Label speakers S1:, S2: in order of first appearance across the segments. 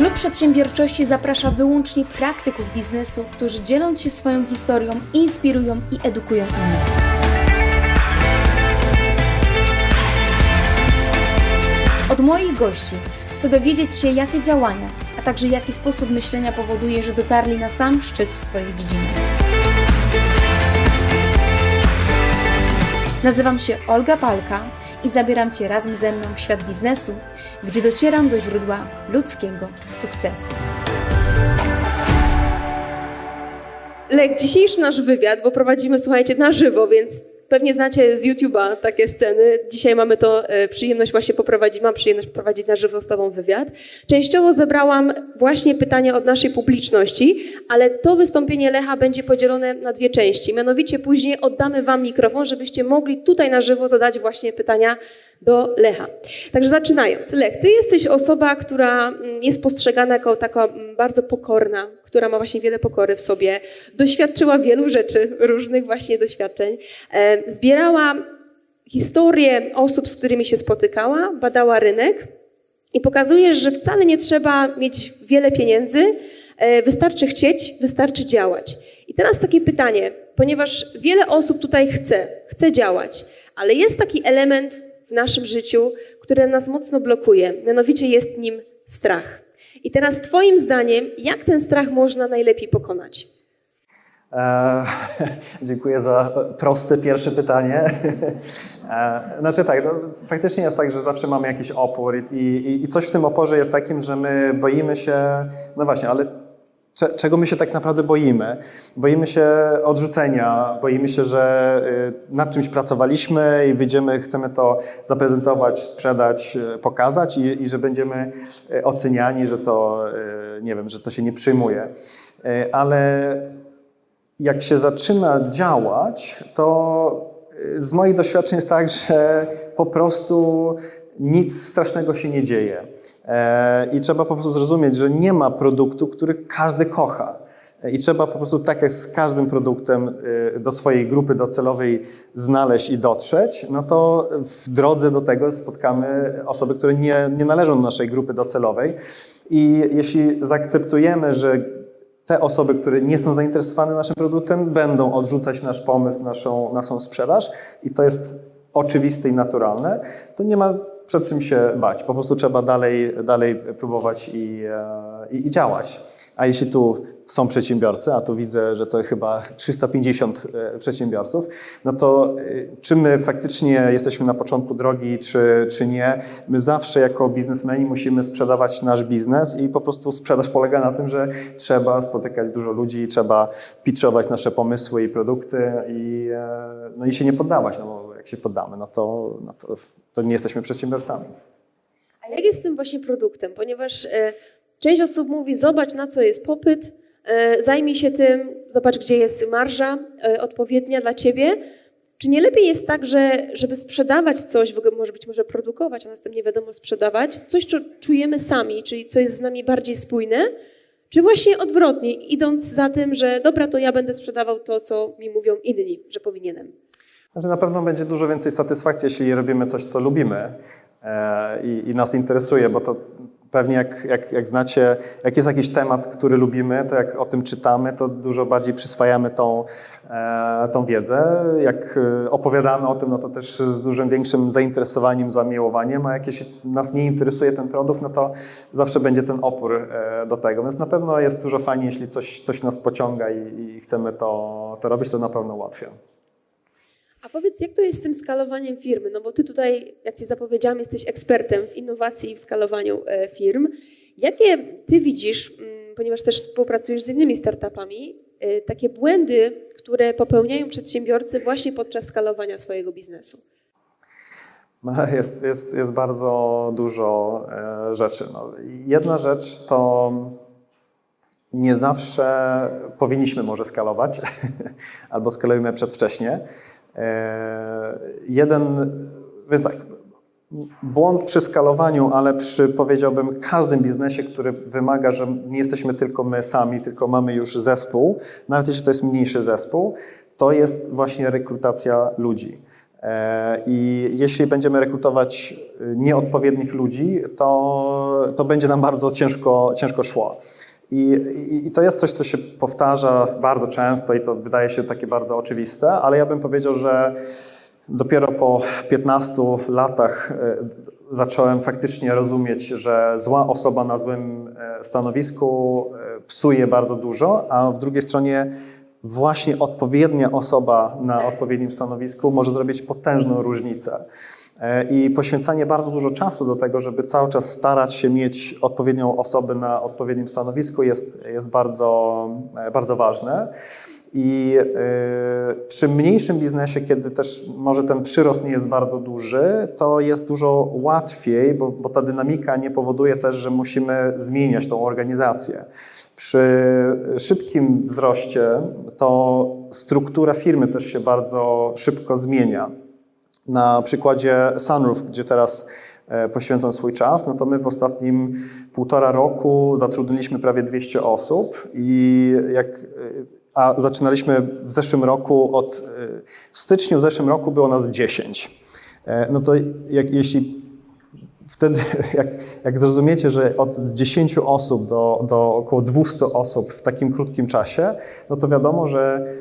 S1: Klub Przedsiębiorczości zaprasza wyłącznie praktyków biznesu, którzy dzieląc się swoją historią, inspirują i edukują innych. Od moich gości chcę dowiedzieć się, jakie działania, a także jaki sposób myślenia powoduje, że dotarli na sam szczyt w swojej dziedzinie. Nazywam się Olga Palka i zabieram Cię razem ze mną w świat biznesu, gdzie docieram do źródła ludzkiego sukcesu.
S2: Lek, dzisiejszy nasz wywiad, bo prowadzimy, słuchajcie, na żywo, więc Pewnie znacie z YouTube'a takie sceny. Dzisiaj mamy to e, przyjemność właśnie poprowadzić, mam przyjemność poprowadzić na żywo z Tobą wywiad. Częściowo zebrałam właśnie pytania od naszej publiczności, ale to wystąpienie Lecha będzie podzielone na dwie części. Mianowicie później oddamy Wam mikrofon, żebyście mogli tutaj na żywo zadać właśnie pytania do Lecha. Także zaczynając. Lech, Ty jesteś osoba, która mm, jest postrzegana jako taka mm, bardzo pokorna, która ma właśnie wiele pokory w sobie, doświadczyła wielu rzeczy, różnych właśnie doświadczeń, zbierała historię osób, z którymi się spotykała, badała rynek i pokazujesz, że wcale nie trzeba mieć wiele pieniędzy, e, wystarczy chcieć, wystarczy działać. I teraz takie pytanie, ponieważ wiele osób tutaj chce, chce działać, ale jest taki element w naszym życiu, który nas mocno blokuje, mianowicie jest nim strach. I teraz Twoim zdaniem, jak ten strach można najlepiej pokonać?
S3: E, dziękuję za proste pierwsze pytanie. E, znaczy tak, no, faktycznie jest tak, że zawsze mamy jakiś opór i, i, i coś w tym oporze jest takim, że my boimy się, no właśnie, ale czego my się tak naprawdę boimy. Boimy się odrzucenia, boimy się, że y, nad czymś pracowaliśmy i wyjdziemy, chcemy to zaprezentować, sprzedać, y, pokazać i, i że będziemy y, oceniani, że to, nie wiem, że to się nie przyjmuje. Ale jak się zaczyna działać, to z moich doświadczeń jest tak, że po prostu nic strasznego się nie dzieje. E, I trzeba po prostu zrozumieć, że nie ma produktu, który każdy kocha. I trzeba po prostu tak jak z każdym produktem e, do swojej grupy docelowej znaleźć i dotrzeć, no to w drodze do tego spotkamy osoby, które nie, nie należą do naszej grupy docelowej. I jeśli zaakceptujemy, że te osoby, które nie są zainteresowane naszym produktem, będą odrzucać nasz pomysł, naszą, naszą sprzedaż i to jest oczywiste i naturalne, to nie ma przed czym się bać. Po prostu trzeba dalej, dalej próbować i, e, i, i działać. A jeśli tu są przedsiębiorcy, a tu widzę, że to chyba 350 e, przedsiębiorców, no to e, czy my faktycznie jesteśmy na początku drogi, czy, czy nie, my zawsze jako biznesmeni musimy sprzedawać nasz biznes i po prostu sprzedaż polega na tym, że trzeba spotykać dużo ludzi, trzeba pitchować nasze pomysły i produkty i, no i się nie poddawać, no bo jak się poddamy, no to, no to, to nie jesteśmy przedsiębiorcami.
S2: A jak jest z tym właśnie produktem? Ponieważ e, część osób mówi, zobacz na co jest popyt, e, zajmij się tym, zobacz gdzie jest marża e, odpowiednia dla ciebie. Czy nie lepiej jest tak, że żeby sprzedawać coś, w ogóle może być może produkować, a następnie wiadomo sprzedawać, coś, co czujemy sami, czyli co jest z nami bardziej spójne, czy właśnie odwrotnie, idąc za tym, że dobra, to ja będę sprzedawał to, co mi mówią inni, że powinienem?
S3: Znaczy na pewno będzie dużo więcej satysfakcji, jeśli robimy coś, co lubimy e, i, i nas interesuje, bo to pewnie jak, jak, jak znacie, jak jest jakiś temat, który lubimy, to jak o tym czytamy, to dużo bardziej przyswajamy tą, e, tą wiedzę. Jak e, opowiadamy o tym, no to też z dużym większym zainteresowaniem, zamiłowaniem, a jak nas nie interesuje ten produkt, no to zawsze będzie ten opór do tego. Więc na pewno jest dużo fajniej, jeśli coś, coś nas pociąga i, i chcemy to, to robić, to na pewno łatwiej.
S2: A powiedz, jak to jest z tym skalowaniem firmy? No bo ty tutaj, jak ci zapowiedziałam, jesteś ekspertem w innowacji i w skalowaniu e, firm. Jakie ty widzisz, mm, ponieważ też współpracujesz z innymi startupami, e, takie błędy, które popełniają przedsiębiorcy właśnie podczas skalowania swojego biznesu?
S3: Jest, jest, jest bardzo dużo e, rzeczy. No, jedna rzecz to nie zawsze powinniśmy może skalować, albo skalujemy przedwcześnie. E, jeden, więc tak, błąd przy skalowaniu, ale przy powiedziałbym każdym biznesie, który wymaga, że nie jesteśmy tylko my sami, tylko mamy już zespół, nawet jeśli to jest mniejszy zespół, to jest właśnie rekrutacja ludzi. E, I jeśli będziemy rekrutować nieodpowiednich ludzi, to, to będzie nam bardzo ciężko, ciężko szło. I, i, I, to jest coś, co się powtarza bardzo często i to wydaje się takie bardzo oczywiste, ale ja bym powiedział, że dopiero po 15 latach e, zacząłem faktycznie rozumieć, że zła osoba na złym e, stanowisku e, psuje bardzo dużo, a w drugiej stronie właśnie odpowiednia osoba na odpowiednim stanowisku może zrobić potężną różnicę. I poświęcanie bardzo dużo czasu do tego, żeby cały czas starać się mieć odpowiednią osobę na odpowiednim stanowisku jest, jest bardzo, bardzo ważne. I y, przy mniejszym biznesie, kiedy też może ten przyrost nie jest bardzo duży, to jest dużo łatwiej, bo, bo ta dynamika nie powoduje też, że musimy zmieniać tą organizację. Przy szybkim wzroście to struktura firmy też się bardzo szybko zmienia. Na przykładzie Sunroof, gdzie teraz e, poświęcam swój czas, no to my w ostatnim półtora roku zatrudniliśmy prawie 200 osób i jak a zaczynaliśmy w zeszłym roku od, y, w styczniu w zeszłym roku było nas 10. E, no to jak, jeśli wtedy, jak, jak zrozumiecie, że od 10 osób do, do około 200 osób w takim krótkim czasie, no to wiadomo, że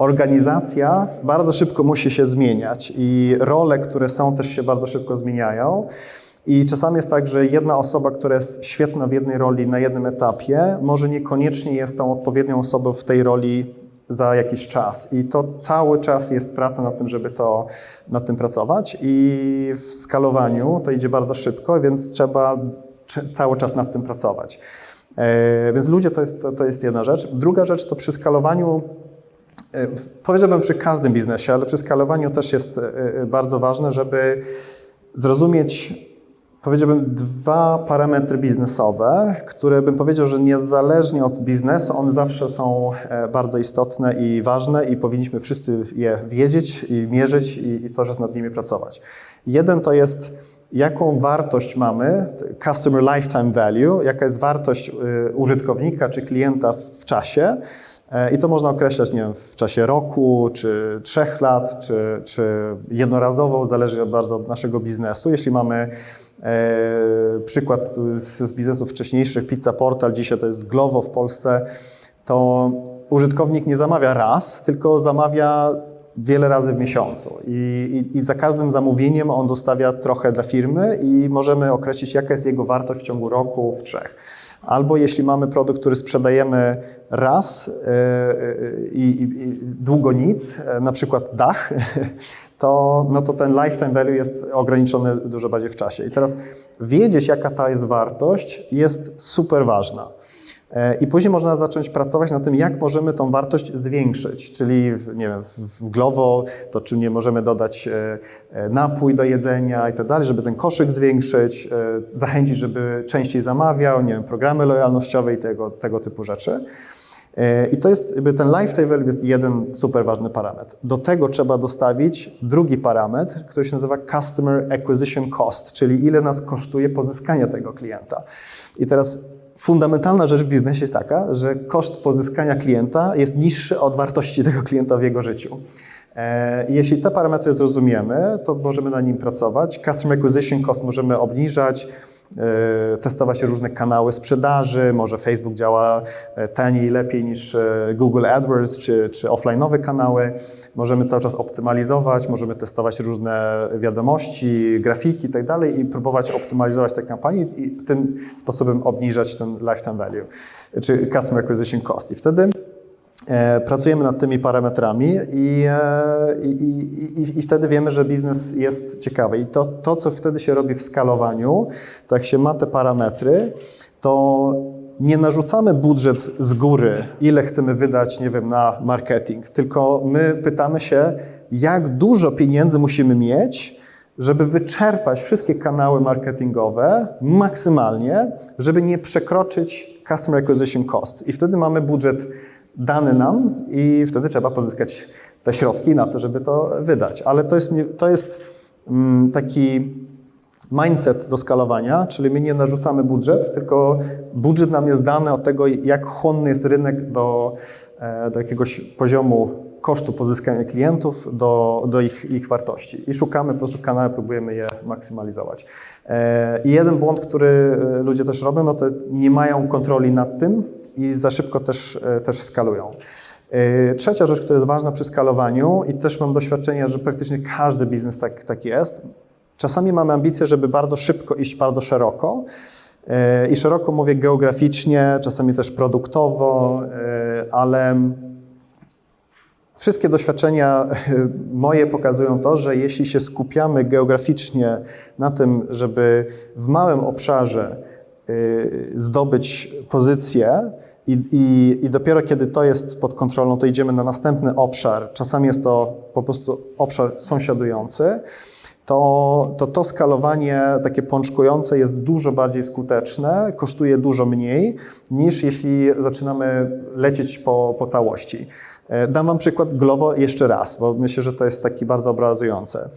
S3: organizacja bardzo szybko musi się zmieniać i role, które są, też się bardzo szybko zmieniają. I czasami jest tak, że jedna osoba, która jest świetna w jednej roli na jednym etapie, może niekoniecznie jest tą odpowiednią osobą w tej roli za jakiś czas. I to cały czas jest praca nad tym, żeby to, nad tym pracować. I w skalowaniu to idzie bardzo szybko, więc trzeba cały czas nad tym pracować. E, więc ludzie to jest, to, jest jedna rzecz. Druga rzecz to przy skalowaniu Powiedziałbym przy każdym biznesie, ale przy skalowaniu też jest e, bardzo ważne, żeby zrozumieć powiedziałbym, dwa parametry biznesowe, które bym powiedział, że niezależnie od biznesu, one zawsze są e, bardzo istotne i ważne i powinniśmy wszyscy je wiedzieć i mierzyć i, i cały nad nimi pracować. Jeden to jest, jaką wartość mamy, customer lifetime value, jaka jest wartość użytkownika czy klienta w czasie. E, I to można określać nie wiem, w czasie roku, czy trzech lat, czy, czy jednorazowo, zależy bardzo od naszego biznesu. Jeśli mamy E, przykład z biznesów wcześniejszych, Pizza Portal, dzisiaj to jest Glovo w Polsce, to użytkownik nie zamawia raz, tylko zamawia wiele razy w miesiącu I, i, i, za każdym zamówieniem on zostawia trochę dla firmy i możemy określić, jaka jest jego wartość w ciągu roku, w trzech. Albo jeśli mamy produkt, który sprzedajemy raz yy, i, i długo nic, na przykład dach, to, no to ten lifetime value jest ograniczony dużo bardziej w czasie. I teraz wiedzieć, jaka ta jest wartość, jest super ważna. E, I później można zacząć pracować nad tym, jak możemy tą wartość zwiększyć. Czyli w, nie wiem, w Glovo to czy nie możemy dodać e, e, napój do jedzenia i tak dalej, żeby ten koszyk zwiększyć, zachęcić, żeby częściej zamawiał, nie wiem, programy lojalnościowe i tego, tego typu rzeczy. I to jest, jakby ten value jest jeden super ważny parametr. Do tego trzeba dostawić drugi parametr, który się nazywa Customer Acquisition Cost, czyli ile nas kosztuje pozyskanie tego klienta. I teraz fundamentalna rzecz w biznesie jest taka, że koszt pozyskania klienta jest niższy od wartości tego klienta w jego życiu. E, jeśli te parametry zrozumiemy, to możemy na nim pracować. Customer Acquisition Cost możemy obniżać, testować różne kanały sprzedaży, może Facebook działa e, taniej, lepiej niż e, Google AdWords czy, czy offline'owe kanały. Możemy cały czas optymalizować, możemy testować różne wiadomości, grafiki i tak i próbować optymalizować te kampanie i tym sposobem obniżać ten lifetime value, czy customer acquisition cost. I wtedy E, pracujemy nad tymi parametrami e, i, i, i, i, wtedy wiemy, że biznes jest ciekawy. I to, to, co wtedy się robi w skalowaniu, to jak się ma te parametry, to nie narzucamy budżet z góry, ile chcemy wydać, nie wiem, na marketing, tylko my pytamy się, jak dużo pieniędzy musimy mieć, żeby wyczerpać wszystkie kanały marketingowe maksymalnie, żeby nie przekroczyć customer acquisition cost. I wtedy mamy budżet dany nam i wtedy trzeba pozyskać te środki na to, żeby to wydać. Ale to jest, to jest mm, taki mindset do skalowania, czyli my nie narzucamy budżet, tylko budżet nam jest dany od tego, jak chłonny jest rynek do, e, do jakiegoś poziomu kosztu pozyskania klientów do, do ich, ich wartości. I szukamy po prostu kanały, próbujemy je maksymalizować. E, I jeden błąd, który e, ludzie też robią, no to nie mają kontroli nad tym i za szybko też, e, też skalują. Trzecia rzecz, która jest ważna przy skalowaniu i też mam doświadczenie, że praktycznie każdy biznes tak, tak jest. Czasami mamy ambicje, żeby bardzo szybko iść bardzo szeroko, i szeroko mówię geograficznie, czasami też produktowo, ale Wszystkie doświadczenia moje pokazują to, że jeśli się skupiamy geograficznie na tym, żeby w małym obszarze zdobyć pozycję, i, i, I, dopiero kiedy to jest pod kontrolą, to idziemy na następny obszar. Czasami jest to po prostu obszar sąsiadujący. To, to to skalowanie takie pączkujące jest dużo bardziej skuteczne, kosztuje dużo mniej niż jeśli zaczynamy lecieć po, po całości. E, dam Wam przykład Glovo jeszcze raz, bo myślę, że to jest taki bardzo obrazujące.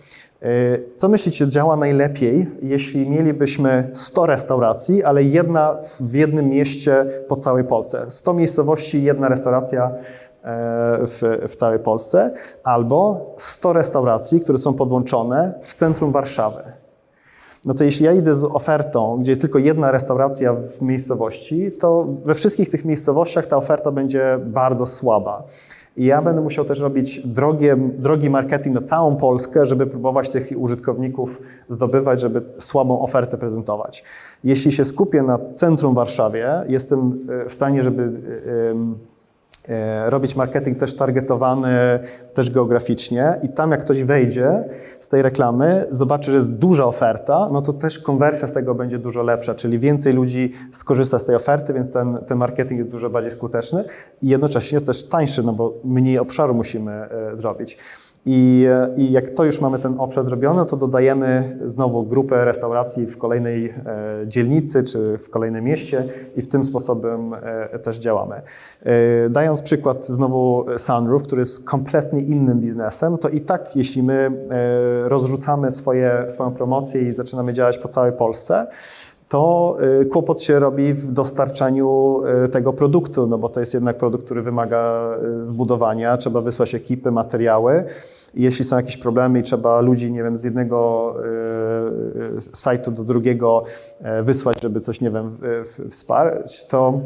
S3: E, co myślicie działa najlepiej, jeśli mielibyśmy 100 restauracji, ale jedna w jednym mieście po całej Polsce? 100 miejscowości, jedna restauracja e, w, w całej Polsce, albo 100 restauracji, które są podłączone w centrum Warszawy. No to jeśli ja idę z ofertą, gdzie jest tylko jedna restauracja w miejscowości, to we wszystkich tych miejscowościach ta oferta będzie bardzo słaba. I ja będę musiał też robić drogie, drogi marketing na całą Polskę, żeby próbować tych użytkowników zdobywać, żeby słabą ofertę prezentować. Jeśli się skupię na centrum Warszawie, jestem e, w stanie, żeby e, robić marketing też targetowany, też geograficznie i tam jak ktoś wejdzie z tej reklamy, zobaczy, że jest duża oferta, no to też konwersja z tego będzie dużo lepsza, czyli więcej ludzi skorzysta z tej oferty, więc ten, ten marketing jest dużo bardziej skuteczny i jednocześnie jest też tańszy, no bo mniej obszaru musimy e, zrobić. I, I, jak to już mamy ten obszar zrobiony, to dodajemy znowu grupę restauracji w kolejnej e, dzielnicy czy w kolejnym mieście i w tym sposobem e, też działamy. E, dając przykład znowu Sunroof, który jest kompletnie innym biznesem, to i tak jeśli my e, rozrzucamy swoje, swoją promocję i zaczynamy działać po całej Polsce, to y, kłopot się robi w dostarczaniu y, tego produktu, no bo to jest jednak produkt, który wymaga y, zbudowania, trzeba wysłać ekipy, materiały. Jeśli są jakieś problemy i trzeba ludzi, nie wiem, z jednego sajtu do drugiego wysłać, żeby coś, nie wiem, wsparć, to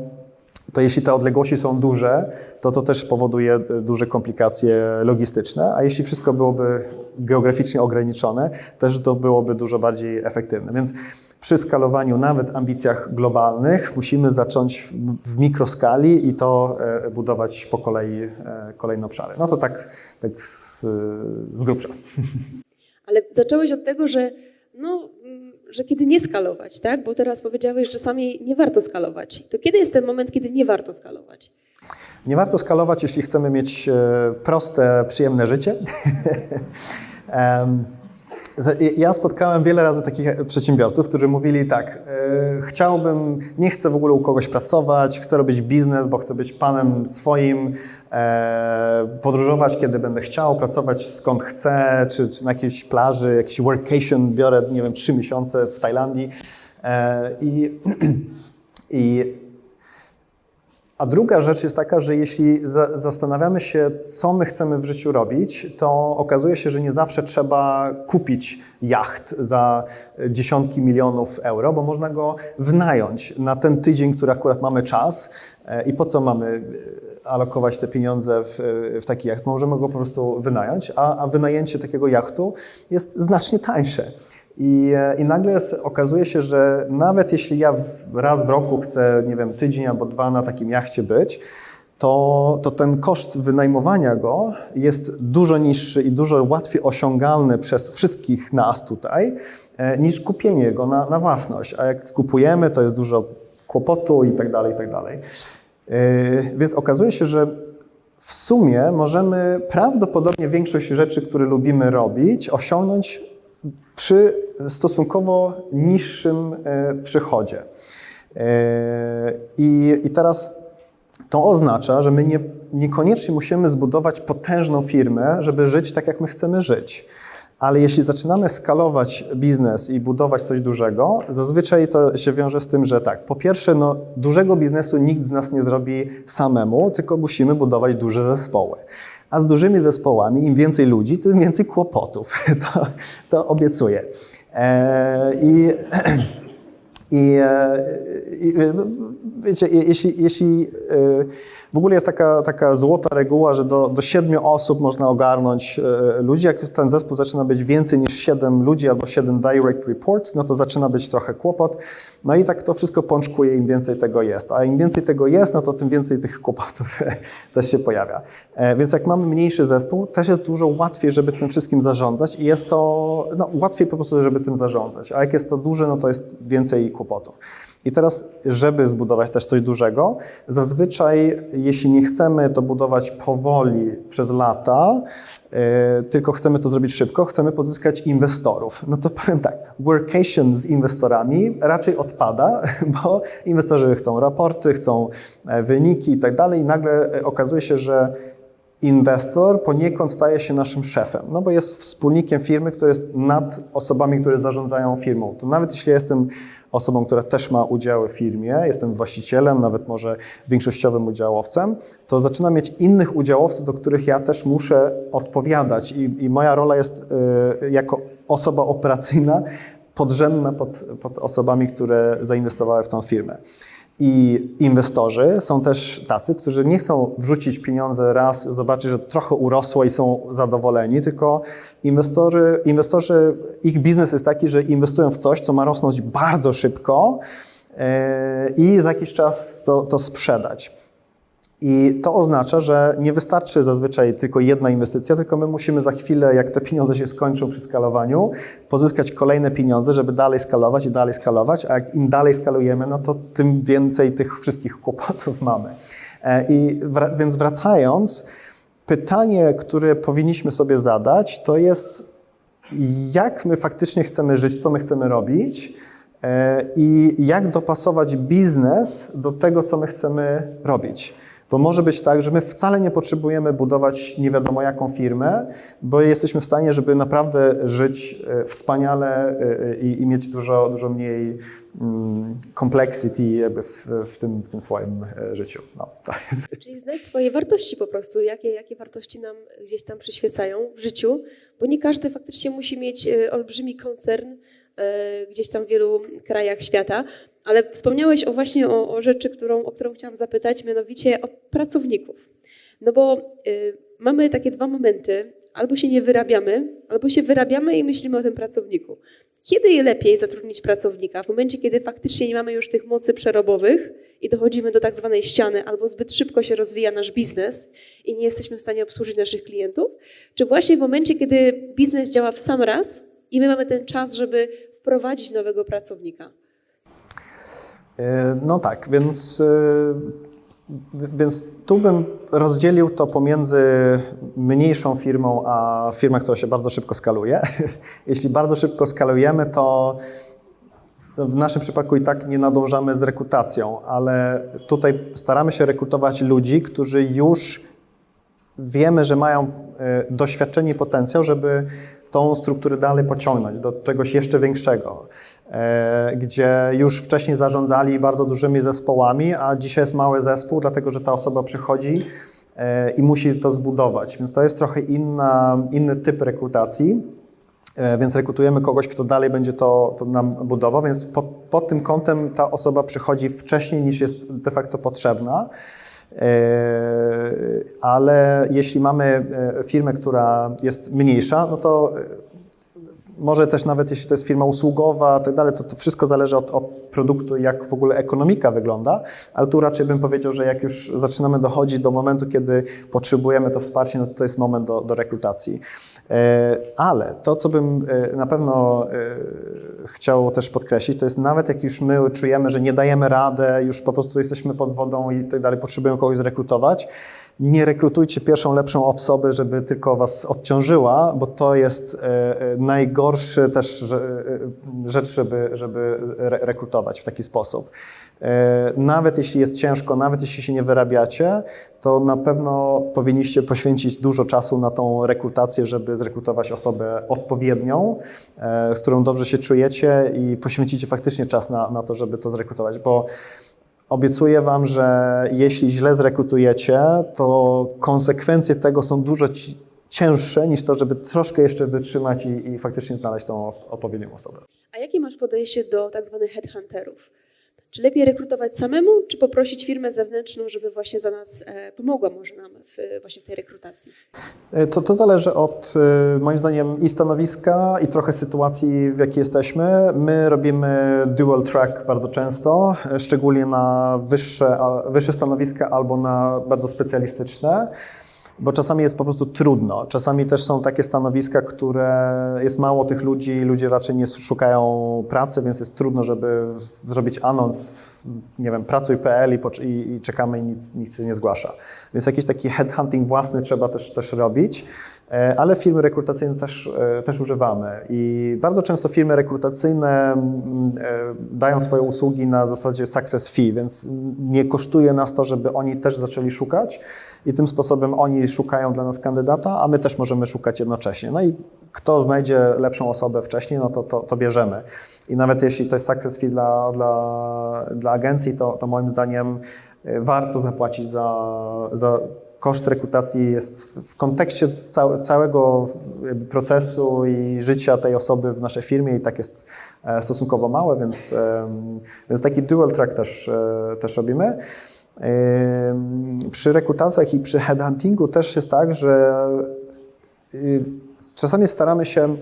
S3: to jeśli te odległości są duże, to to też powoduje duże komplikacje logistyczne, a jeśli wszystko byłoby geograficznie ograniczone, też to byłoby dużo bardziej efektywne. Więc przy skalowaniu, nawet ambicjach globalnych, musimy zacząć w mikroskali i to e, budować po kolei e, kolejne obszary. No to tak, tak z, z grubsza.
S2: Ale zacząłeś od tego, że, no, że kiedy nie skalować, tak? Bo teraz powiedziałeś, że czasami nie warto skalować. To kiedy jest ten moment, kiedy nie warto skalować?
S3: Nie warto skalować, jeśli chcemy mieć e, proste, przyjemne życie. Ja spotkałem wiele razy takich przedsiębiorców, którzy mówili tak, e, chciałbym, nie chcę w ogóle u kogoś pracować, chcę robić biznes, bo chcę być panem swoim, e, podróżować kiedy będę chciał, pracować skąd chcę, czy, czy na jakiejś plaży, jakiś workation biorę, nie wiem, trzy miesiące w Tajlandii. E, I, i a druga rzecz jest taka, że jeśli za zastanawiamy się, co my chcemy w życiu robić, to okazuje się, że nie zawsze trzeba kupić jacht za dziesiątki milionów euro, bo można go wynająć na ten tydzień, który akurat mamy czas. E, I po co mamy e, alokować te pieniądze w, w taki jacht? Możemy go po prostu wynająć, a, a wynajęcie takiego jachtu jest znacznie tańsze. I, I nagle okazuje się, że nawet jeśli ja raz w roku chcę, nie wiem, tydzień albo dwa na takim jachcie być, to, to ten koszt wynajmowania go jest dużo niższy i dużo łatwiej osiągalny przez wszystkich nas tutaj, e, niż kupienie go na, na własność. A jak kupujemy, to jest dużo kłopotu i tak dalej, i tak dalej. E, więc okazuje się, że w sumie możemy prawdopodobnie większość rzeczy, które lubimy robić, osiągnąć przy stosunkowo niższym e, przychodzie. E, I, I teraz to oznacza, że my nie, niekoniecznie musimy zbudować potężną firmę, żeby żyć tak, jak my chcemy żyć. Ale jeśli zaczynamy skalować biznes i budować coś dużego, zazwyczaj to się wiąże z tym, że tak, po pierwsze, no, dużego biznesu nikt z nas nie zrobi samemu, tylko musimy budować duże zespoły. A z dużymi zespołami, im więcej ludzi, tym więcej kłopotów. To, to obiecuję. E, I, i, e, i no, wiecie, jeśli, jeśli w ogóle jest taka, taka złota reguła, że do, do siedmiu osób można ogarnąć e, ludzi. Jak ten zespół zaczyna być więcej niż siedem ludzi albo siedem direct reports, no to zaczyna być trochę kłopot. No i tak to wszystko pączkuje, im więcej tego jest. A im więcej tego jest, no to tym więcej tych kłopotów też się pojawia. E, więc jak mamy mniejszy zespół, też jest dużo łatwiej, żeby tym wszystkim zarządzać i jest to no, łatwiej po prostu, żeby tym zarządzać. A jak jest to duże, no to jest więcej kłopotów. I teraz, żeby zbudować też coś dużego, zazwyczaj, jeśli nie chcemy to budować powoli przez lata, yy, tylko chcemy to zrobić szybko, chcemy pozyskać inwestorów. No to powiem tak, workation z inwestorami raczej odpada, bo inwestorzy chcą raporty, chcą e, wyniki i tak dalej, nagle e, okazuje się, że inwestor poniekąd staje się naszym szefem, no bo jest wspólnikiem firmy, który jest nad osobami, które zarządzają firmą. To nawet jeśli jestem osobą, która też ma udziały w firmie, jestem właścicielem, nawet może większościowym udziałowcem, to zaczynam mieć innych udziałowców, do których ja też muszę odpowiadać i, i moja rola jest y, jako osoba operacyjna podrzędna pod, pod osobami, które zainwestowały w tą firmę. I inwestorzy są też tacy, którzy nie chcą wrzucić pieniądze raz, zobaczyć, że trochę urosło i są zadowoleni, tylko inwestorzy, inwestorzy, ich biznes jest taki, że inwestują w coś, co ma rosnąć bardzo szybko yy, i za jakiś czas to, to sprzedać. I to oznacza, że nie wystarczy zazwyczaj tylko jedna inwestycja, tylko my musimy za chwilę, jak te pieniądze się skończą przy skalowaniu, pozyskać kolejne pieniądze, żeby dalej skalować i dalej skalować, a jak im dalej skalujemy, no to tym więcej tych wszystkich kłopotów mamy. E, I więc wracając, pytanie, które powinniśmy sobie zadać, to jest jak my faktycznie chcemy żyć, co my chcemy robić, e, i jak dopasować biznes do tego, co my chcemy robić. Bo może być tak, że my wcale nie potrzebujemy budować nie wiadomo jaką firmę, bo jesteśmy w stanie, żeby naprawdę żyć e, wspaniale e, i, i mieć dużo, dużo mniej mm, complexity jakby w, w, tym, w tym swoim e, życiu. No, tak.
S2: Czyli znać swoje wartości po prostu, jakie, jakie wartości nam gdzieś tam przyświecają w życiu, bo nie każdy faktycznie musi mieć olbrzymi koncern gdzieś tam w wielu krajach świata. Ale wspomniałeś o właśnie o, o rzeczy, którą, o którą chciałam zapytać, mianowicie o pracowników. No bo y, mamy takie dwa momenty, albo się nie wyrabiamy, albo się wyrabiamy i myślimy o tym pracowniku. Kiedy lepiej zatrudnić pracownika? W momencie, kiedy faktycznie nie mamy już tych mocy przerobowych i dochodzimy do tak zwanej ściany, albo zbyt szybko się rozwija nasz biznes i nie jesteśmy w stanie obsłużyć naszych klientów? Czy właśnie w momencie, kiedy biznes działa w sam raz i my mamy ten czas, żeby wprowadzić nowego pracownika?
S3: E, no tak, więc, e, więc tu bym rozdzielił to pomiędzy mniejszą firmą, a firmą, która się bardzo szybko skaluje. Jeśli bardzo szybko skalujemy, to w naszym przypadku i tak nie nadążamy z rekrutacją, ale tutaj staramy się rekrutować ludzi, którzy już wiemy, że mają e, doświadczenie i potencjał, żeby tą strukturę dalej pociągnąć do czegoś jeszcze większego. E, gdzie już wcześniej zarządzali bardzo dużymi zespołami, a dzisiaj jest mały zespół, dlatego że ta osoba przychodzi e, i musi to zbudować. Więc to jest trochę inna, inny typ rekrutacji. Więc rekrutujemy kogoś, kto dalej będzie to, to nam budował, więc pod, pod tym kątem ta osoba przychodzi wcześniej niż jest de facto potrzebna. Ale jeśli mamy firmę, która jest mniejsza, no to może też nawet jeśli to jest firma usługowa, tak dalej, to, to wszystko zależy od, od produktu, jak w ogóle ekonomika wygląda, ale tu raczej bym powiedział, że jak już zaczynamy dochodzić do momentu, kiedy potrzebujemy to wsparcie, no to, jest moment do, do rekrutacji. E, ale to, co bym e, na pewno e, chciał też podkreślić, to jest nawet jak już my czujemy, że nie dajemy radę, już po prostu jesteśmy pod wodą i tak dalej, potrzebujemy kogoś zrekrutować, nie rekrutujcie pierwszą lepszą osobę, żeby tylko was odciążyła, bo to jest e, e, najgorszy też e, rzecz, żeby, żeby rekrutować w taki sposób. Nawet jeśli jest ciężko, nawet jeśli się nie wyrabiacie, to na pewno powinniście poświęcić dużo czasu na tą rekrutację, żeby zrekrutować osobę odpowiednią, z którą dobrze się czujecie i poświęcicie faktycznie czas na, na to, żeby to zrekrutować, bo obiecuję Wam, że jeśli źle zrekrutujecie, to konsekwencje tego są dużo ci- cięższe niż to, żeby troszkę jeszcze wytrzymać i, i faktycznie znaleźć tą odpowiednią osobę.
S2: A jakie masz podejście do tak zwanych headhunterów? Czy lepiej rekrutować samemu, czy poprosić firmę zewnętrzną, żeby właśnie za nas e, pomogła może nam w, właśnie w tej rekrutacji?
S3: E, To, to zależy od, e, moim zdaniem, i stanowiska, i trochę sytuacji, w jakiej jesteśmy. My robimy dual track bardzo często, szczególnie na wyższe, wyższe stanowiska albo na bardzo specjalistyczne. Bo czasami jest po prostu trudno. Czasami też są takie stanowiska, które jest mało tych ludzi, ludzie raczej nie szukają pracy, więc jest trudno, żeby zrobić anons, nie wiem, pracuj.pl i, i, i czekamy i nic, nikt się nie zgłasza. Więc jakiś taki headhunting własny trzeba też, też robić, E, ale firmy rekrutacyjne też, e, też używamy. I bardzo często firmy rekrutacyjne mm, e, dają swoje usługi na zasadzie success fee, więc nie kosztuje nas to, żeby oni też zaczęli szukać i tym sposobem oni szukają dla nas kandydata, a my też możemy szukać jednocześnie. No i kto znajdzie lepszą osobę wcześniej, no to, to, to bierzemy. I nawet jeśli to jest success fee dla, dla, dla agencji, to, to moim zdaniem e, warto zapłacić za, za koszt rekrutacji jest w- kontekście cał, całego procesu i życia tej osoby w naszej firmie i tak jest e, stosunkowo małe, więc, więc taki dual track też, e, też robimy. Przy rekrutacjach i przy headhuntingu też jest tak, że y, czasami staramy się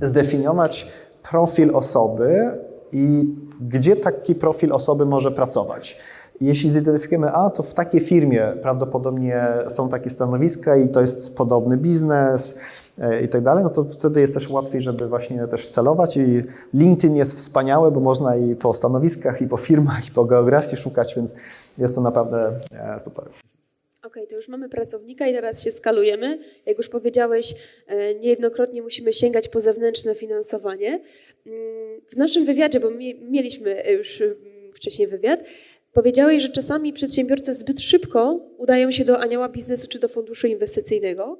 S3: zdefiniować profil osoby i gdzie taki profil osoby może pracować. Jeśli zidentyfikujemy, a to w takiej firmie prawdopodobnie są takie stanowiska i to jest podobny biznes e, i tak dalej, no to wtedy jest też łatwiej, żeby właśnie też celować i LinkedIn jest wspaniały, bo można i po stanowiskach, i po firmach, i po geografii szukać, więc jest to naprawdę e, super.
S2: Okej, to już mamy pracownika i teraz się skalujemy. Jak już powiedziałeś, e, niejednokrotnie musimy sięgać po zewnętrzne finansowanie. Mm, W naszym wywiadzie, bo mi- mieliśmy już mm, wcześniej wywiad, powiedziałeś, że czasami przedsiębiorcy zbyt szybko udają się do anioła biznesu czy do funduszu inwestycyjnego.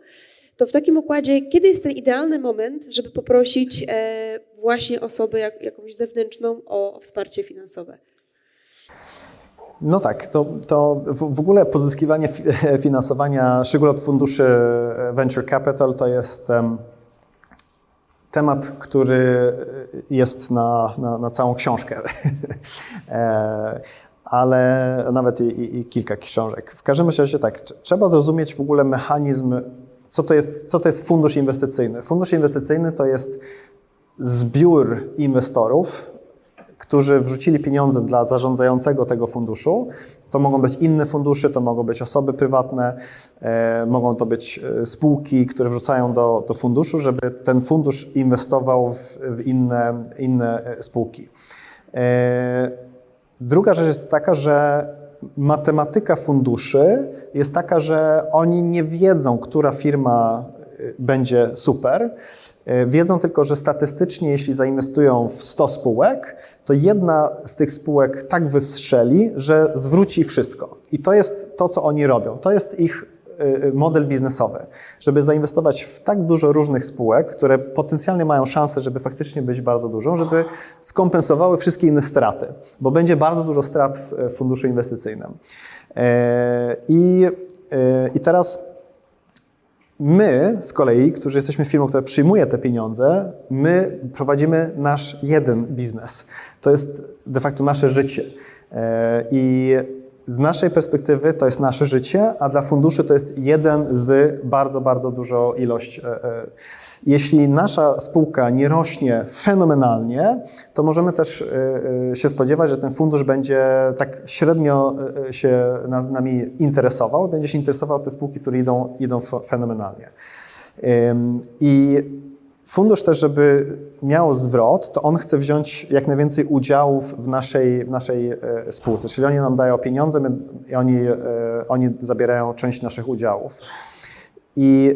S2: To w takim układzie, kiedy jest ten idealny moment, żeby poprosić e, właśnie osobę jak, jakąś zewnętrzną o wsparcie finansowe?
S3: No tak, to, to w, ogóle pozyskiwanie fi- finansowania, szczególnie od funduszy e, Venture Capital, to jest em, temat, który jest na, na, na całą książkę, E, ale nawet i, i, kilka książek. W każdym razie tak, tr- trzeba zrozumieć w ogóle mechanizm, co to jest, co to jest fundusz inwestycyjny. Fundusz inwestycyjny to jest zbiór inwestorów, którzy wrzucili pieniądze dla zarządzającego tego funduszu. To mogą być inne fundusze, to mogą być osoby prywatne, e, mogą to być e, spółki, które wrzucają do, do funduszu, żeby ten fundusz inwestował w, w inne, inne e, spółki. Druga rzecz jest taka, że matematyka funduszy jest taka, że oni nie wiedzą, która firma będzie super. Y, Wiedzą tylko, że statystycznie, jeśli zainwestują w 100 spółek, to jedna z tych spółek tak wystrzeli, że zwróci wszystko. I to jest to, co oni robią. To jest ich y, model biznesowy, żeby zainwestować w tak dużo różnych spółek, które potencjalnie mają szansę, żeby faktycznie być bardzo dużą, żeby skompensowały wszystkie inne straty, bo będzie bardzo dużo strat w funduszu inwestycyjnym. E, I, e, i teraz My z kolei, którzy jesteśmy firmą, która przyjmuje te pieniądze, my prowadzimy nasz jeden biznes. To jest de facto nasze życie. E, I z naszej perspektywy to jest nasze życie, a dla funduszy to jest jeden z bardzo, bardzo dużo ilość. Jeśli nasza spółka nie rośnie fenomenalnie, to możemy też e, e, się spodziewać, że ten fundusz będzie tak średnio e, się nas- nami interesował, będzie się interesował te spółki, które idą, idą fenomenalnie. I fundusz też, żeby miał zwrot, to on chce wziąć jak najwięcej udziałów w naszej, w naszej spółce. Czyli oni nam dają pieniądze my, oni, oni zabierają część naszych udziałów. I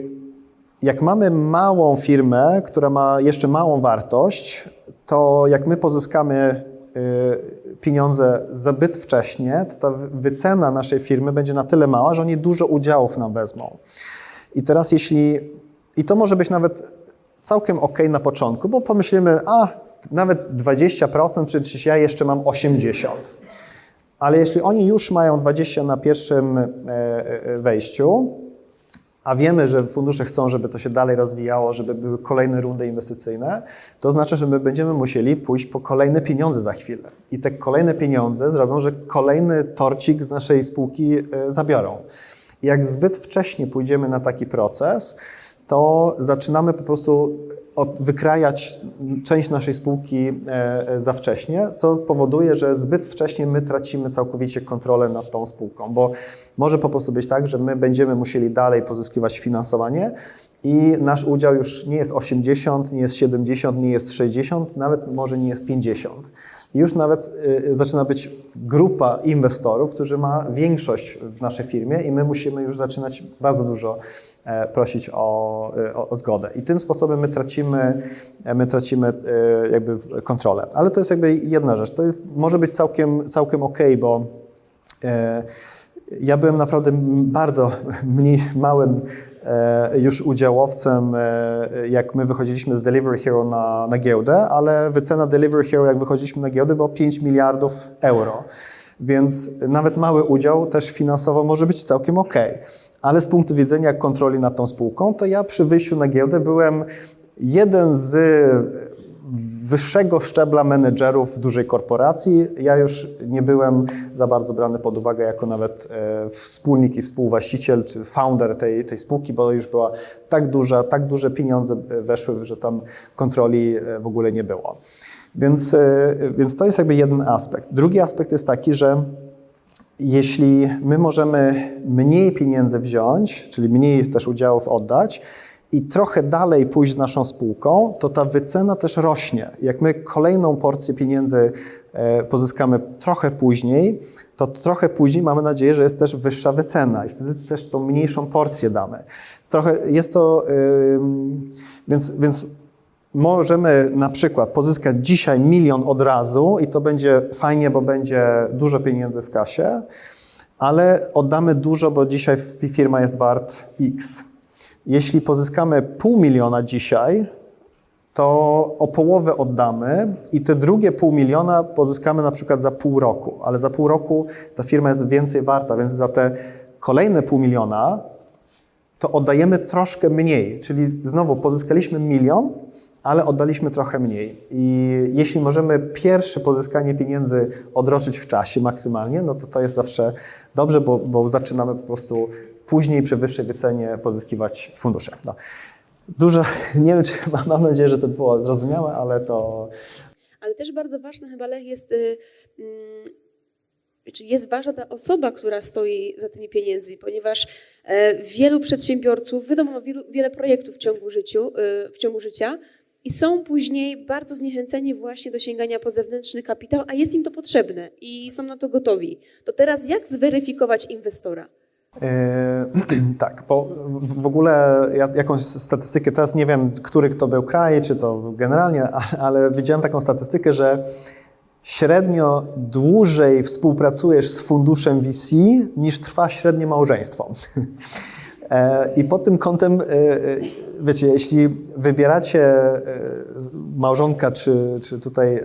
S3: jak mamy małą firmę, która ma jeszcze małą wartość, to jak my pozyskamy y, pieniądze zbyt wcześnie, to ta wycena naszej firmy będzie na tyle mała, że oni dużo udziałów nam wezmą. I teraz jeśli, i to może być nawet całkiem ok na początku, bo pomyślimy, a nawet 20%, przecież ja jeszcze mam 80%. Ale jeśli oni już mają 20 na pierwszym e, e, wejściu, a wiemy, że fundusze chcą, żeby to się dalej rozwijało, żeby były kolejne rundy inwestycyjne, to oznacza, że my będziemy musieli pójść po kolejne pieniądze za chwilę. I te kolejne pieniądze zrobią, że kolejny torcik z naszej spółki e, zabiorą. I jak zbyt wcześnie pójdziemy na taki proces, to zaczynamy po prostu wykrajać część naszej spółki e, za wcześnie, co powoduje, że zbyt wcześnie my tracimy całkowicie kontrolę nad tą spółką, bo może po prostu być tak, że my będziemy musieli dalej pozyskiwać finansowanie i nasz udział już nie jest 80, nie jest 70, nie jest 60, nawet może nie jest 50. Już nawet y, zaczyna być grupa inwestorów, którzy ma większość w naszej firmie i my musimy już zaczynać bardzo dużo e, prosić o, y, o, o zgodę. I tym sposobem my tracimy, e, my tracimy e, jakby kontrolę. Ale to jest jakby jedna rzecz. To jest, może być całkiem, całkiem ok, bo e, ja byłem naprawdę bardzo mniej małym e, już udziałowcem, e, jak my wychodziliśmy z Delivery Hero na, na giełdę, ale wycena Delivery Hero, jak wychodziliśmy na giełdę, było 5 miliardów euro. Więc nawet mały udział też finansowo może być całkiem ok. Ale z punktu widzenia kontroli nad tą spółką, to ja przy wyjściu na giełdę byłem jeden z wyższego szczebla menedżerów dużej korporacji. Ja już nie byłem za bardzo brany pod uwagę jako nawet e, wspólnik i współwłaściciel czy founder tej, tej spółki, bo już była tak duża, tak duże pieniądze weszły, że tam kontroli e, w ogóle nie było. Więc, e, więc to jest jakby jeden aspekt. Drugi aspekt jest taki, że jeśli my możemy mniej pieniędzy wziąć, czyli mniej też udziałów oddać i trochę dalej pójść z naszą spółką, to ta wycena też rośnie. Jak my kolejną porcję pieniędzy e, pozyskamy trochę później, to trochę później mamy nadzieję, że jest też wyższa wycena i wtedy też tą mniejszą porcję damy. Trochę jest to, więc, więc Możemy na przykład pozyskać dzisiaj milion od razu i to będzie fajnie, bo będzie dużo pieniędzy w kasie, ale oddamy dużo, bo dzisiaj firma jest wart X. Jeśli pozyskamy pół miliona dzisiaj, to o połowę oddamy i te drugie pół miliona pozyskamy na przykład za pół roku, ale za pół roku ta firma jest więcej warta, więc za te kolejne pół miliona to oddajemy troszkę mniej, czyli znowu pozyskaliśmy milion, ale oddaliśmy trochę mniej. I jeśli możemy pierwsze pozyskanie pieniędzy odroczyć w czasie maksymalnie, no to to jest zawsze dobrze, bo, bo zaczynamy po prostu później przy wyższej wycenie pozyskiwać fundusze. No. Dużo, nie wiem, czy mam, nadzieję, że to było zrozumiałe, ale to
S2: Ale też bardzo ważne chyba, Lech, jest, y, mm, jest ważna ta osoba, która stoi za tymi pieniędzmi, ponieważ e, wielu przedsiębiorców, wiadomo, wielu, wiele projektów w ciągu, życiu, y, w ciągu życia i są później bardzo zniechęceni właśnie do sięgania po zewnętrzny kapitał, a jest im to potrzebne i są na to gotowi. To teraz jak zweryfikować inwestora?
S3: E, tak, bo w, ogóle ja jakąś statystykę, teraz nie wiem, który to był kraj, czy to generalnie, ale, widziałem taką statystykę, że średnio dłużej współpracujesz z funduszem VC niż trwa średnie małżeństwo. E, I pod tym kątem, e, e, wiecie, jeśli wybieracie małżonka, czy, czy tutaj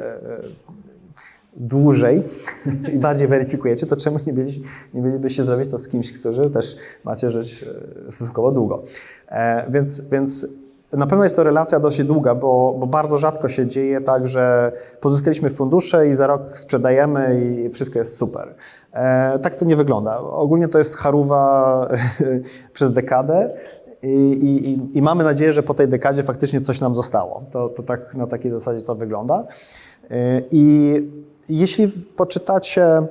S3: dłużej i bardziej weryfikujecie, to czemu nie, byli, nie bylibyście zrobić to z kimś, którzy też macie żyć e, stosunkowo długo. E, więc, więc na pewno jest to relacja dość długa, bo, bo bardzo rzadko się dzieje tak, że pozyskaliśmy fundusze i za rok sprzedajemy i wszystko jest super. E, tak to nie wygląda. Ogólnie to jest charuwa przez dekadę. I, i, I mamy nadzieję, że po tej dekadzie faktycznie coś nam zostało. To, to tak na takiej zasadzie to wygląda. E, I jeśli poczytacie,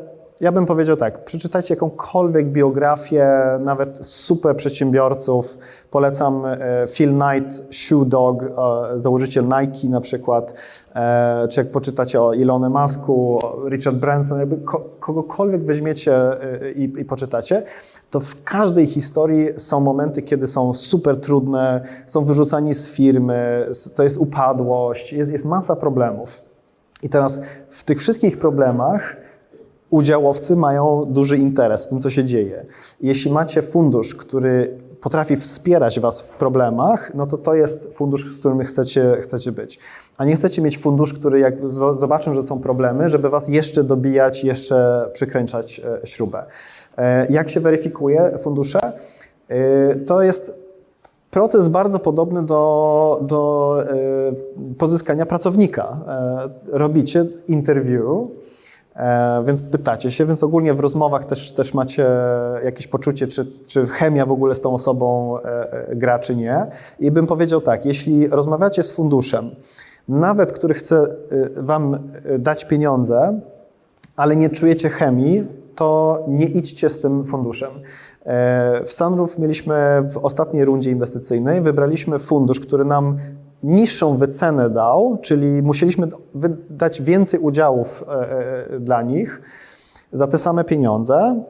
S3: ja bym powiedział tak, przeczytajcie jakąkolwiek biografię, nawet super przedsiębiorców. Polecam e, Phil Knight, Shoe Dog, e, założyciel Nike na przykład, e, czy jak poczytacie o Elonie Musku, Richard Branson, jakby ko- kogokolwiek weźmiecie i, i poczytacie, to w każdej historii są momenty, kiedy są super trudne, są wyrzucani z firmy, to jest upadłość, jest, jest masa problemów. I teraz w tych wszystkich problemach udziałowcy mają duży interes w tym, co się dzieje. Jeśli macie fundusz, który potrafi wspierać Was w problemach, no to to jest fundusz, z którym chcecie, chcecie być. A nie chcecie mieć fundusz, który jak zobaczą, że są problemy, żeby Was jeszcze dobijać, jeszcze przykręcać e, śrubę. E, jak się weryfikuje fundusze? E, to jest proces bardzo podobny do, do pozyskania pracownika. Robicie interview, E, więc pytacie się, więc ogólnie w rozmowach też, też macie jakieś poczucie, czy, czy chemia w ogóle z tą osobą e, e, gra, czy nie. I bym powiedział tak, jeśli rozmawiacie z funduszem, nawet który chce Wam dać pieniądze, ale nie czujecie chemii, to nie idźcie z tym funduszem. W Sunroof mieliśmy w ostatniej rundzie inwestycyjnej, wybraliśmy fundusz, który nam niższą wycenę dał, czyli musieliśmy dać więcej udziałów e, e, dla nich za te same pieniądze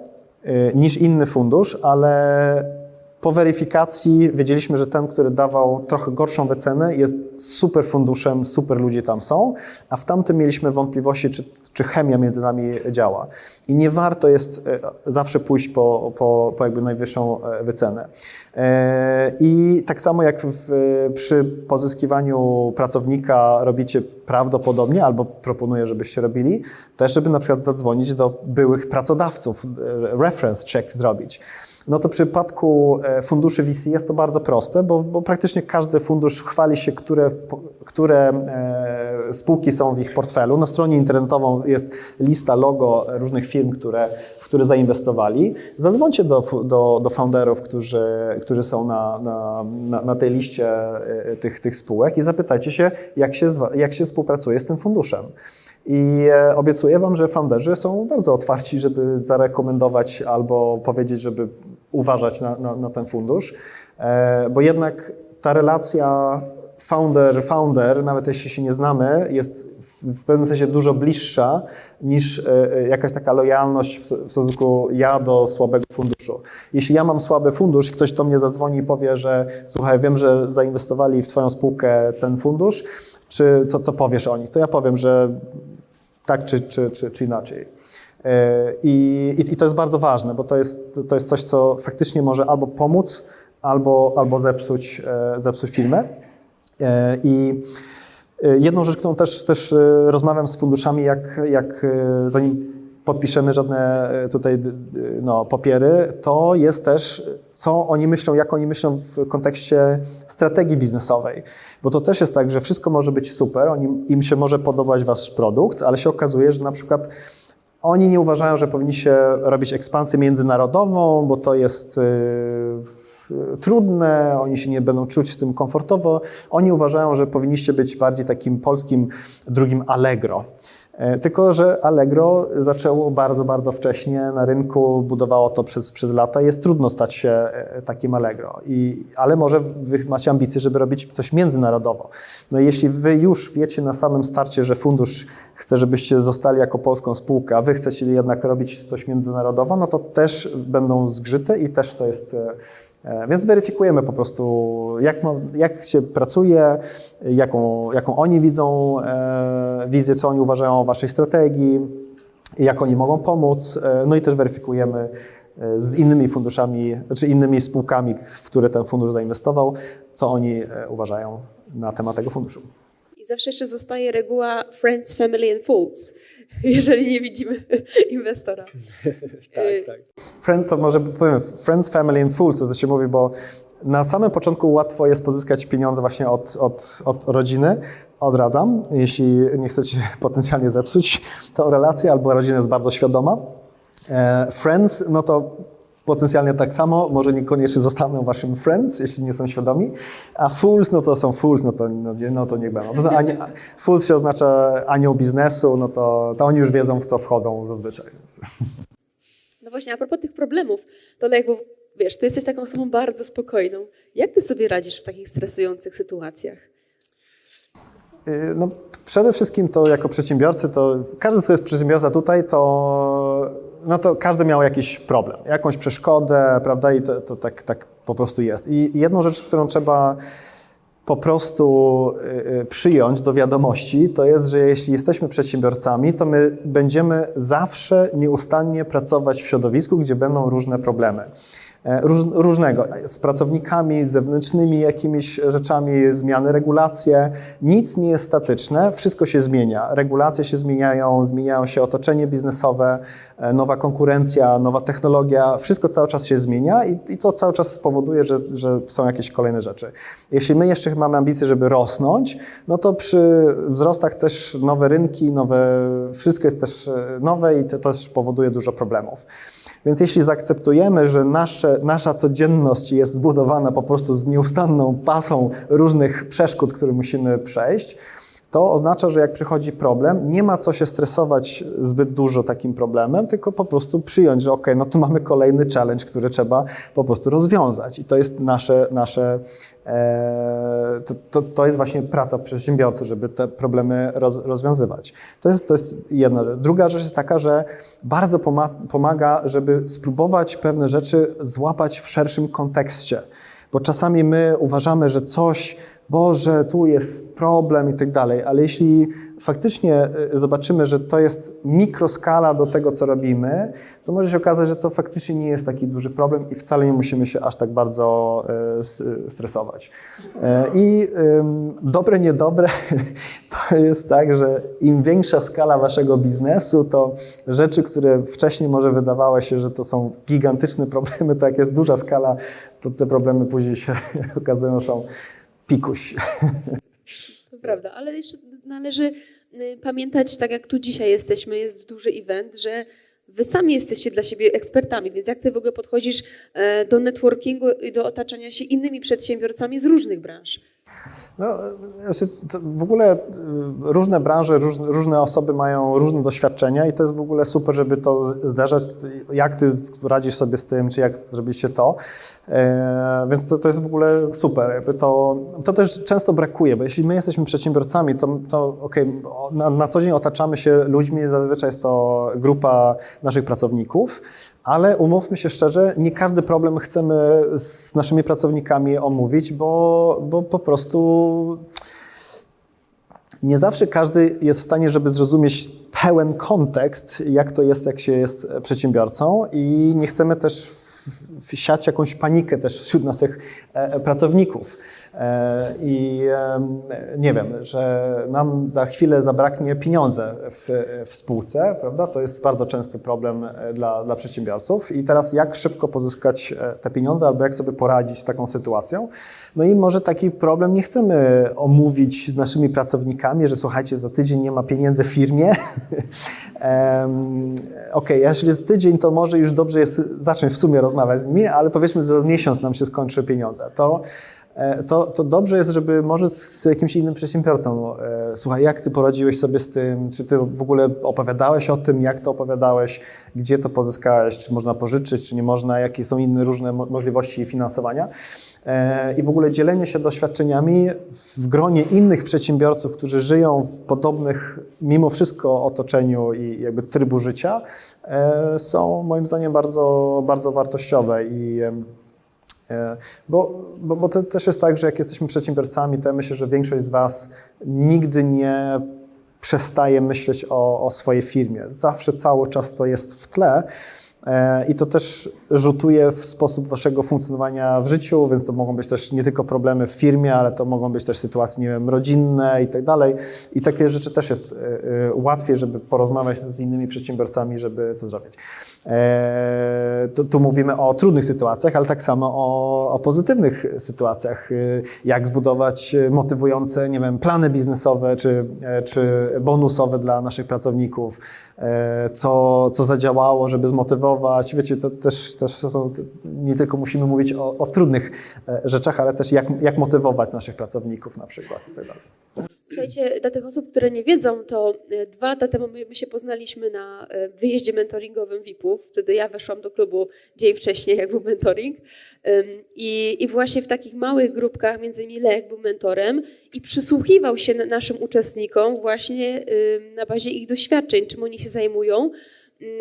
S3: e, niż inny fundusz, ale po weryfikacji wiedzieliśmy, że ten, który dawał trochę gorszą wycenę, jest super funduszem, super ludzie tam są, a w tamtym mieliśmy wątpliwości, czy, czy chemia między nami działa. I nie warto jest e, zawsze pójść po, po, po jakby najwyższą e, wycenę. E, I tak samo jak w, przy pozyskiwaniu pracownika robicie prawdopodobnie, albo proponuję, żebyście robili, też żeby na przykład zadzwonić do byłych pracodawców, reference check zrobić. No to w przypadku e, funduszy VC jest to bardzo proste, bo, bo praktycznie każdy fundusz chwali się, które, które e, spółki są w ich portfelu. Na stronie internetową jest lista logo różnych firm, które, w które zainwestowali. Zadzwońcie do, do, do founderów, którzy, którzy są na, na, na, tej liście e, tych, tych spółek i zapytajcie się, jak się, jak się współpracuje z tym funduszem. I obiecuję Wam, że founderzy są bardzo otwarci, żeby zarekomendować albo powiedzieć, żeby uważać na, na, na ten fundusz, e, bo jednak ta relacja founder-founder, nawet jeśli się nie znamy, jest w pewnym sensie dużo bliższa niż e, jakaś taka lojalność w stosunku ja do słabego funduszu. Jeśli ja mam słaby fundusz ktoś do mnie zadzwoni i powie, że słuchaj, wiem, że zainwestowali w Twoją spółkę ten fundusz, czy co, co powiesz o nich, to ja powiem, że tak czy, czy, czy, czy inaczej. E, I, I, to jest bardzo ważne, bo to jest, to jest coś, co faktycznie może albo pomóc, albo, albo zepsuć, e, zepsuć firmę. E, I jedną rzecz, którą też, też rozmawiam z funduszami, jak, jak zanim podpiszemy żadne tutaj no, papiery, to jest też, co oni myślą, jak oni myślą w kontekście strategii biznesowej. Bo to też jest tak, że wszystko może być super, oni, im się może podobać wasz produkt, ale się okazuje, że na przykład oni nie uważają, że powinniście robić ekspansję międzynarodową, bo to jest yy, trudne, oni się nie będą czuć z tym komfortowo. Oni uważają, że powinniście być bardziej takim polskim drugim Allegro. E, tylko, że Allegro zaczęło bardzo, bardzo wcześnie na rynku, budowało to przez, przez lata. Jest trudno stać się e, takim Allegro, I, ale może wy macie ambicje, żeby robić coś międzynarodowo. No i jeśli wy już wiecie na samym starcie, że fundusz chce, żebyście zostali jako polską spółkę, a wy chcecie jednak robić coś międzynarodowo, no to też będą zgrzyty i też to jest e, więc weryfikujemy po prostu, jak, jak się pracuje, jaką, jaką oni widzą e, wizję, co oni uważają o waszej strategii, jak oni mogą pomóc. E, no i też weryfikujemy z innymi funduszami, czy innymi spółkami, w które ten fundusz zainwestował, co oni uważają na temat tego funduszu.
S2: I zawsze jeszcze zostaje reguła Friends, Family and Fools jeżeli nie widzimy inwestora.
S3: tak, tak. Friend to może powiem, Friends, Family and Fools, to się mówi, bo na samym początku łatwo jest pozyskać pieniądze właśnie od, od, od rodziny. Odradzam, jeśli nie chcecie potencjalnie zepsuć tą relację, albo rodzina jest bardzo świadoma. E, friends, no to potencjalnie tak samo, może niekoniecznie zostaną waszym friends, jeśli nie są świadomi, a fools, no to są fools, no to, no, no to niech będą. To są ani, fools się oznacza anioł biznesu, no to, to oni już wiedzą, w co wchodzą zazwyczaj.
S2: No właśnie, a propos tych problemów, to Lech, bo wiesz, ty jesteś taką osobą bardzo spokojną. Jak ty sobie radzisz w takich stresujących sytuacjach?
S3: Y, no, przede wszystkim to jako przedsiębiorcy, to każdy, kto jest przedsiębiorca tutaj, to no to każdy miał jakiś problem, jakąś przeszkodę, prawda, i to, to tak, tak po prostu jest. I jedną rzecz, którą trzeba po prostu y, y, przyjąć do wiadomości, to jest, że jeśli jesteśmy przedsiębiorcami, to my będziemy zawsze nieustannie pracować w środowisku, gdzie będą różne problemy. E, róż, różnego, z pracownikami, z zewnętrznymi jakimiś rzeczami, zmiany, regulacje. Nic nie jest statyczne, wszystko się zmienia. Regulacje się zmieniają, zmieniają się otoczenie biznesowe, e, nowa konkurencja, nowa technologia, wszystko cały czas się zmienia i, i to cały czas spowoduje, że, że są jakieś kolejne rzeczy. Jeśli my jeszcze mamy ambicje, żeby rosnąć, no to przy wzrostach też nowe rynki, nowe, wszystko jest też e, nowe i to też powoduje dużo problemów. Więc jeśli zaakceptujemy, że nasze, nasza codzienność jest zbudowana po prostu z nieustanną pasą różnych przeszkód, które musimy przejść, to oznacza, że jak przychodzi problem, nie ma co się stresować zbyt dużo takim problemem, tylko po prostu przyjąć, że ok, no to mamy kolejny challenge, który trzeba po prostu rozwiązać. I to jest nasze, nasze e, to, to, to, jest właśnie praca przedsiębiorcy, żeby te problemy roz, rozwiązywać. To jest, to jest jedna rzecz. Druga rzecz jest taka, że bardzo pomaga, żeby spróbować pewne rzeczy złapać w szerszym kontekście. Bo czasami my uważamy, że coś Boże, tu jest problem i tak dalej, ale jeśli faktycznie e, zobaczymy, że to jest mikroskala do tego, co robimy, to może się okazać, że to faktycznie nie jest taki duży problem i wcale nie musimy się aż tak bardzo e, stresować. E, I dobre, niedobre to jest tak, że im większa skala waszego biznesu, to rzeczy, które wcześniej może wydawało się, że to są gigantyczne problemy, to jak jest duża skala, to te problemy później się okazują, że są pikuś.
S2: To prawda, ale jeszcze należy y, pamiętać, tak jak tu dzisiaj jesteśmy, jest duży event, że wy sami jesteście dla siebie ekspertami, więc jak ty w ogóle podchodzisz e, do networkingu i do otaczania się innymi przedsiębiorcami z różnych branż?
S3: No, znaczy w ogóle y, różne branże, różne osoby mają różne doświadczenia i to jest w ogóle super, żeby to zderzać, jak ty radzisz sobie z tym, czy jak zrobiliście to. E, więc to, to jest w ogóle super. Jakby to, to też często brakuje, bo jeśli my jesteśmy przedsiębiorcami, to, to okay, na, na co dzień otaczamy się ludźmi, zazwyczaj jest to grupa naszych pracowników, ale umówmy się szczerze, nie każdy problem chcemy z naszymi pracownikami omówić, bo, bo po prostu nie zawsze każdy jest w stanie, żeby zrozumieć pełen kontekst, jak to jest, jak się jest przedsiębiorcą i nie chcemy też wsiać jakąś panikę też wśród naszych e, pracowników. E, I nie wiem, że nam za chwilę zabraknie pieniądze w, w spółce, prawda? To jest bardzo częsty problem e, dla, dla przedsiębiorców. I teraz jak szybko pozyskać te pieniądze, albo jak sobie poradzić z taką sytuacją? No i może taki problem nie chcemy omówić z naszymi pracownikami, że słuchajcie, za tydzień nie ma pieniędzy w firmie. um, OK, jeśli jest tydzień, to może już dobrze jest zacząć w sumie rozmawiać z nimi, ale powiedzmy, że za miesiąc nam się skończy pieniądze. To E, to, to dobrze jest, żeby może z jakimś innym przedsiębiorcą, e, słuchaj, jak ty poradziłeś sobie z tym, czy ty w ogóle opowiadałeś o tym, jak to opowiadałeś, gdzie to pozyskałeś, czy można pożyczyć, czy nie można, jakie są inne różne możliwości finansowania. E, I w ogóle dzielenie się doświadczeniami w gronie innych przedsiębiorców, którzy żyją w podobnych, mimo wszystko, otoczeniu i jakby trybu życia, są moim zdaniem bardzo, bardzo wartościowe i E, bo, bo, bo to też jest tak, że jak jesteśmy przedsiębiorcami, to ja myślę, że większość z Was nigdy nie przestaje myśleć o, o swojej firmie. Zawsze cały czas to jest w tle. E, I to też rzutuje w sposób waszego funkcjonowania w życiu, więc to mogą być też nie tylko problemy w firmie, ale to mogą być też sytuacje, nie wiem, rodzinne i tak dalej. I takie rzeczy też jest e, łatwiej, żeby porozmawiać z innymi przedsiębiorcami, żeby to zrobić. E, tu, tu, mówimy o trudnych sytuacjach, ale tak samo o, o, pozytywnych sytuacjach. E, jak zbudować motywujące, nie wiem, plany biznesowe czy, e, czy bonusowe dla naszych pracowników, co, co zadziałało, żeby zmotywować. Wiecie, to też, też są, nie tylko musimy mówić o, o trudnych rzeczach, ale też jak, jak motywować naszych pracowników na przykład. Tak.
S2: Słuchajcie, dla tych osób, które nie wiedzą, to e, dwa lata temu my, się poznaliśmy na e, wyjeździe mentoringowym VIP-ów. Wtedy ja weszłam do klubu dzień wcześniej, jak był mentoring. I, I, właśnie w takich małych grupkach, między innymi Lech był mentorem i przysłuchiwał się naszym uczestnikom właśnie na bazie ich doświadczeń, czym oni się zajmują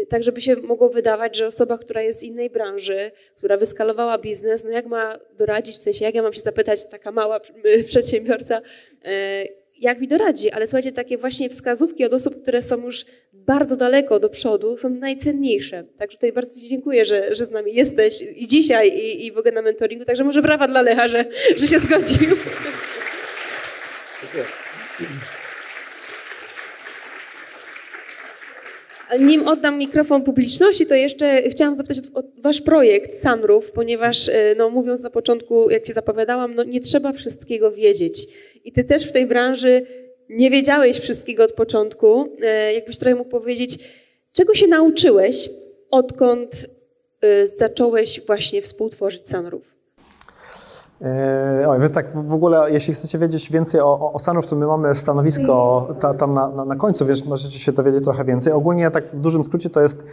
S2: tak żeby się mogło wydawać, że osoba, która jest z innej branży, która wyskalowała biznes, no jak ma doradzić, w sensie jak ja mam się zapytać, taka mała y, przedsiębiorca, y, jak mi doradzi, ale słuchajcie, takie właśnie wskazówki od osób, które są już bardzo daleko do przodu, są najcenniejsze. Także tutaj bardzo Ci dziękuję, że, że z nami jesteś i dzisiaj, i, i w ogóle na mentoringu. Także może brawa dla Lecha, że, że się zgodził. Nim oddam mikrofon publiczności, to jeszcze chciałam zapytać o wasz projekt Sunroof, ponieważ e, no, mówiąc na początku, jak cię zapowiadałam, no, nie trzeba wszystkiego wiedzieć. I ty też w tej branży nie wiedziałeś wszystkiego od początku. E, jakbyś trochę mógł powiedzieć, czego się nauczyłeś, odkąd e, zacząłeś właśnie współtworzyć Sunroof?
S3: Eee, oj, wy tak w ogóle, jeśli chcecie wiedzieć więcej o, o Sunroof, to my mamy stanowisko ta, tam na, na, na końcu, więc możecie się dowiedzieć trochę więcej. Ogólnie tak w dużym skrócie to jest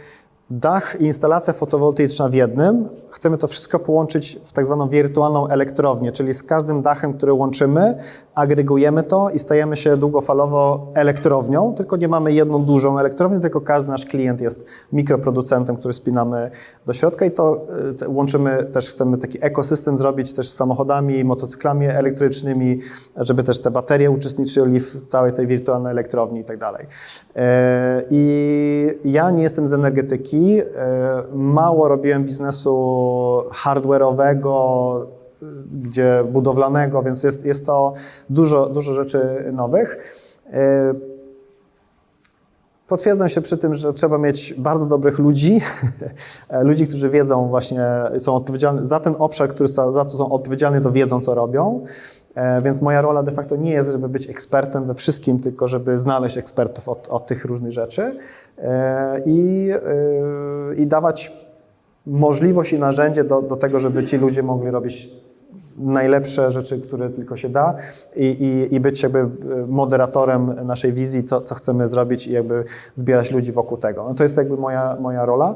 S3: dach i instalacja fotowoltaiczna w jednym. Chcemy to wszystko połączyć w tak zwaną wirtualną elektrownię, czyli z każdym dachem, który łączymy, agregujemy to i stajemy się długofalowo elektrownią, tylko nie mamy jedną dużą elektrownię, tylko każdy nasz klient jest mikroproducentem, który spinamy do środka i to y, łączymy, też chcemy taki ekosystem zrobić też z samochodami, motocyklami elektrycznymi, żeby też te baterie uczestniczyli w całej tej wirtualnej elektrowni i tak dalej. E, I ja nie jestem z energetyki, e, mało robiłem biznesu hardware'owego, gdzie budowlanego, więc jest, jest to dużo, dużo rzeczy nowych. E, potwierdzam się przy tym, że trzeba mieć bardzo dobrych ludzi, ludzi, którzy wiedzą właśnie, są odpowiedzialni za ten obszar, który, za co są odpowiedzialni, to wiedzą, co robią. E, więc moja rola de facto nie jest, żeby być ekspertem we wszystkim, tylko żeby znaleźć ekspertów od, od tych różnych rzeczy e, i, i dawać możliwość i narzędzie do, do tego, żeby ci ludzie mogli robić najlepsze rzeczy, które tylko się da i, i, i być jakby moderatorem naszej wizji, co, co chcemy zrobić i jakby zbierać ludzi wokół tego. No to jest jakby moja, moja rola.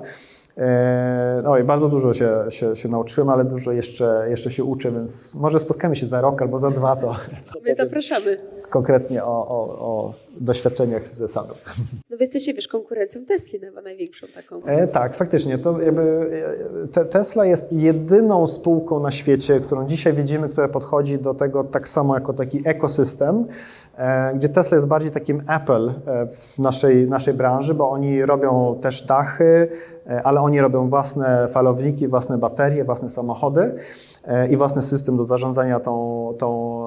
S3: No i bardzo dużo się, się, się nauczyłem, ale dużo jeszcze, jeszcze się uczę, więc może spotkamy się za rok albo za dwa, to, to
S2: My zapraszamy.
S3: Konkretnie o, o, o doświadczeniach ze Sanów.
S2: No wy jesteście, wiesz, konkurencją Tesli, chyba największą taką.
S3: E, tak, faktycznie. To jakby, e, te, Tesla jest jedyną spółką na świecie, którą dzisiaj widzimy, która podchodzi do tego tak samo jako taki ekosystem, e, gdzie Tesla jest bardziej takim Apple e, w naszej, naszej branży, bo oni robią też dachy, e, ale oni robią własne falowniki, własne baterie, własne samochody i własny system do zarządzania tą, tą,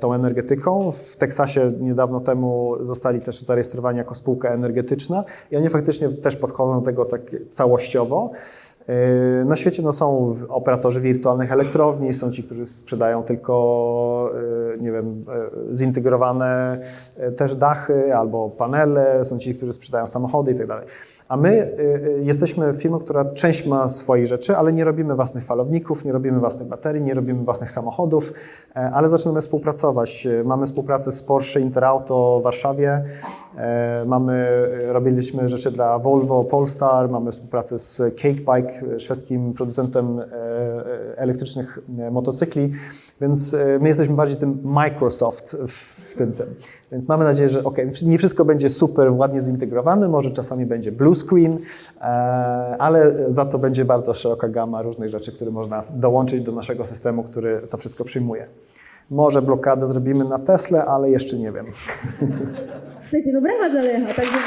S3: tą energetyką. W Teksasie niedawno temu zostali też zarejestrowani jako spółka energetyczna i oni faktycznie też podchodzą do tego tak całościowo. Yy, na świecie no, są operatorzy wirtualnych elektrowni, są ci, którzy sprzedają tylko, nie wiem, zintegrowane też dachy albo panele, są ci, którzy sprzedają samochody i tak. A my y, y, jesteśmy firmą, która część ma swoich rzeczy, ale nie robimy własnych falowników, nie robimy własnych baterii, nie robimy własnych samochodów, e, ale zaczynamy współpracować. E, mamy współpracę z Porsche Interauto w Warszawie, e, mamy, robiliśmy rzeczy dla Volvo Polestar, mamy współpracę z Cakebike, szwedzkim producentem elektrycznych motocykli, więc my jesteśmy bardziej tym Microsoft w tym tym. Więc mamy nadzieję, że ok, nie wszystko będzie super ładnie zintegrowane, może czasami będzie blue screen, e, ale za to będzie bardzo szeroka gama różnych rzeczy, które można dołączyć do naszego systemu, który to wszystko przyjmuje. Może blokadę zrobimy na Tesla, ale jeszcze nie wiem.
S1: Słuchajcie, no brawa dla Lecha. Także...